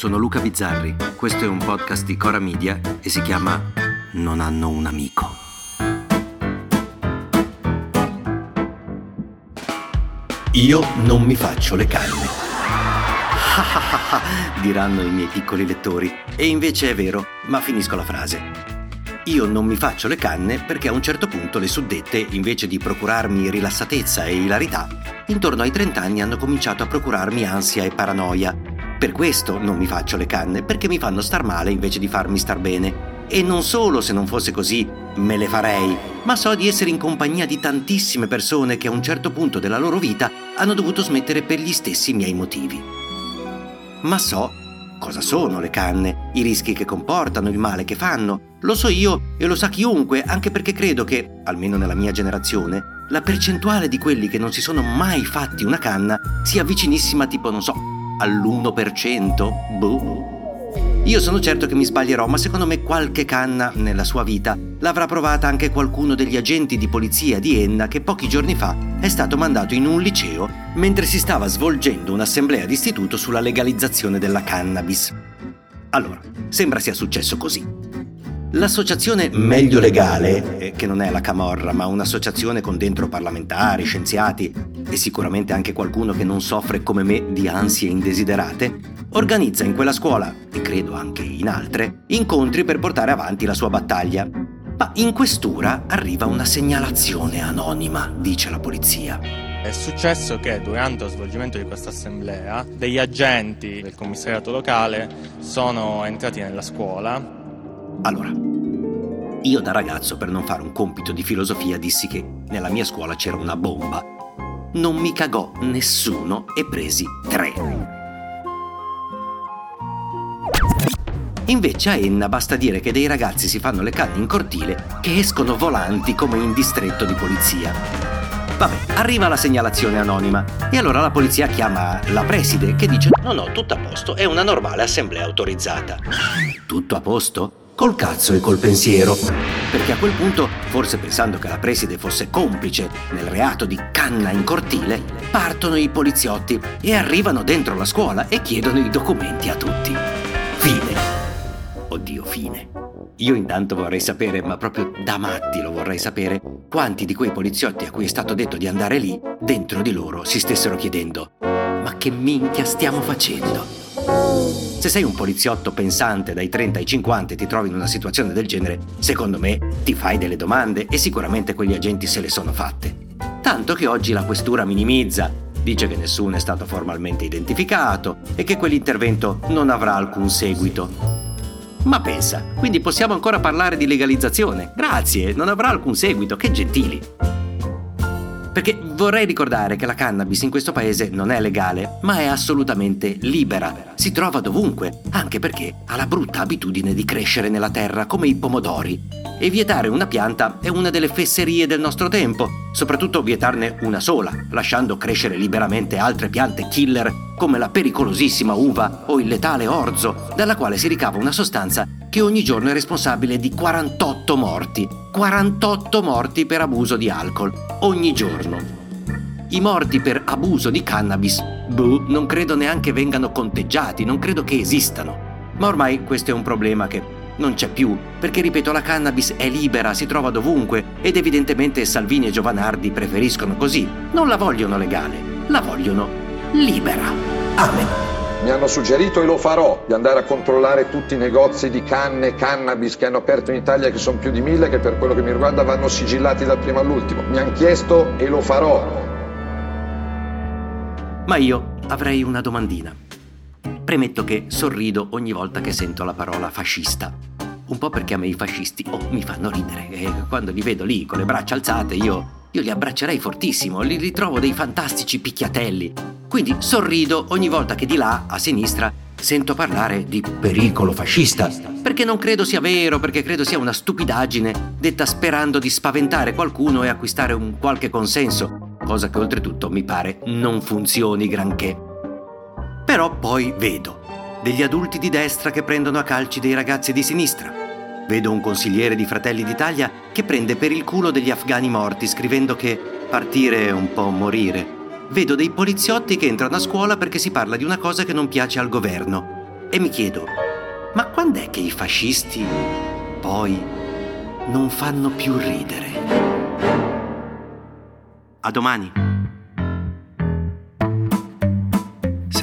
Sono Luca Bizzarri, questo è un podcast di Cora Media e si chiama Non hanno un amico. Io non mi faccio le canne. diranno i miei piccoli lettori. E invece è vero, ma finisco la frase. Io non mi faccio le canne perché a un certo punto le suddette, invece di procurarmi rilassatezza e ilarità, intorno ai 30 anni hanno cominciato a procurarmi ansia e paranoia. Per questo non mi faccio le canne, perché mi fanno star male invece di farmi star bene. E non solo se non fosse così me le farei, ma so di essere in compagnia di tantissime persone che a un certo punto della loro vita hanno dovuto smettere per gli stessi miei motivi. Ma so cosa sono le canne, i rischi che comportano, il male che fanno. Lo so io e lo sa chiunque, anche perché credo che, almeno nella mia generazione, la percentuale di quelli che non si sono mai fatti una canna sia vicinissima tipo, non so, all'1%? Boh. Io sono certo che mi sbaglierò, ma secondo me qualche canna nella sua vita l'avrà provata anche qualcuno degli agenti di polizia di Enna che pochi giorni fa è stato mandato in un liceo mentre si stava svolgendo un'assemblea d'istituto sulla legalizzazione della cannabis. Allora, sembra sia successo così. L'associazione Meglio Legale, eh, che non è la Camorra, ma un'associazione con dentro parlamentari, scienziati e sicuramente anche qualcuno che non soffre come me di ansie indesiderate, organizza in quella scuola, e credo anche in altre, incontri per portare avanti la sua battaglia. Ma in questura arriva una segnalazione anonima, dice la polizia. È successo che durante lo svolgimento di questa assemblea degli agenti del commissariato locale sono entrati nella scuola allora, io da ragazzo per non fare un compito di filosofia dissi che nella mia scuola c'era una bomba. Non mi cagò nessuno e presi tre. Invece a Enna basta dire che dei ragazzi si fanno le canne in cortile che escono volanti come in distretto di polizia. Vabbè, arriva la segnalazione anonima e allora la polizia chiama la preside che dice no no, tutto a posto, è una normale assemblea autorizzata. Tutto a posto? Col cazzo e col pensiero. Perché a quel punto, forse pensando che la preside fosse complice nel reato di canna in cortile, partono i poliziotti e arrivano dentro la scuola e chiedono i documenti a tutti. Fine. Oddio, fine. Io intanto vorrei sapere, ma proprio da matti lo vorrei sapere, quanti di quei poliziotti a cui è stato detto di andare lì, dentro di loro si stessero chiedendo, ma che minchia stiamo facendo? Se sei un poliziotto pensante dai 30 ai 50 e ti trovi in una situazione del genere, secondo me ti fai delle domande e sicuramente quegli agenti se le sono fatte. Tanto che oggi la questura minimizza, dice che nessuno è stato formalmente identificato e che quell'intervento non avrà alcun seguito. Ma pensa, quindi possiamo ancora parlare di legalizzazione. Grazie, non avrà alcun seguito, che gentili. Perché vorrei ricordare che la cannabis in questo paese non è legale, ma è assolutamente libera. Si trova dovunque, anche perché ha la brutta abitudine di crescere nella terra come i pomodori. E vietare una pianta è una delle fesserie del nostro tempo, soprattutto vietarne una sola, lasciando crescere liberamente altre piante killer come la pericolosissima uva o il letale orzo, dalla quale si ricava una sostanza che ogni giorno è responsabile di 48 morti. 48 morti per abuso di alcol, ogni giorno. I morti per abuso di cannabis, boh, non credo neanche vengano conteggiati, non credo che esistano. Ma ormai questo è un problema che non c'è più, perché ripeto, la cannabis è libera, si trova dovunque ed evidentemente Salvini e Giovanardi preferiscono così. Non la vogliono legale, la vogliono libera. Amen. Mi hanno suggerito e lo farò di andare a controllare tutti i negozi di canne e cannabis che hanno aperto in Italia, che sono più di mille, che per quello che mi riguarda vanno sigillati dal primo all'ultimo. Mi hanno chiesto e lo farò. Ma io avrei una domandina. Premetto che sorrido ogni volta che sento la parola fascista. Un po' perché a me i fascisti oh, mi fanno ridere e quando li vedo lì con le braccia alzate io io li abbraccerei fortissimo, li ritrovo dei fantastici picchiatelli. Quindi sorrido ogni volta che di là, a sinistra, sento parlare di pericolo fascista, perché non credo sia vero, perché credo sia una stupidaggine detta sperando di spaventare qualcuno e acquistare un qualche consenso, cosa che oltretutto mi pare non funzioni granché. Però poi vedo degli adulti di destra che prendono a calci dei ragazzi di sinistra. Vedo un consigliere di Fratelli d'Italia che prende per il culo degli afghani morti scrivendo che partire è un po' morire vedo dei poliziotti che entrano a scuola perché si parla di una cosa che non piace al governo. E mi chiedo, ma quando è che i fascisti poi non fanno più ridere? A domani.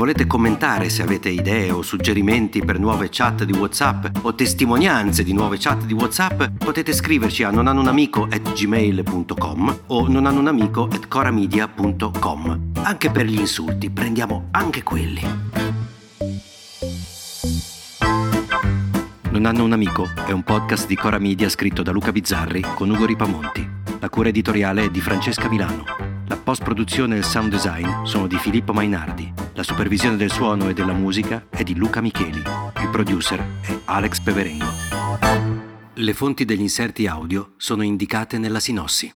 Volete commentare, se avete idee o suggerimenti per nuove chat di WhatsApp o testimonianze di nuove chat di WhatsApp, potete scriverci a nonanunamico@gmail.com o nonanunamico@coramedia.com. Anche per gli insulti, prendiamo anche quelli. Non hanno un amico è un podcast di Cora Media scritto da Luca Bizzarri con Ugo Ripamonti. La cura editoriale è di Francesca Milano. La post-produzione e il sound design sono di Filippo Mainardi. La supervisione del suono e della musica è di Luca Micheli. Il producer è Alex Peverengo. Le fonti degli inserti audio sono indicate nella sinossi.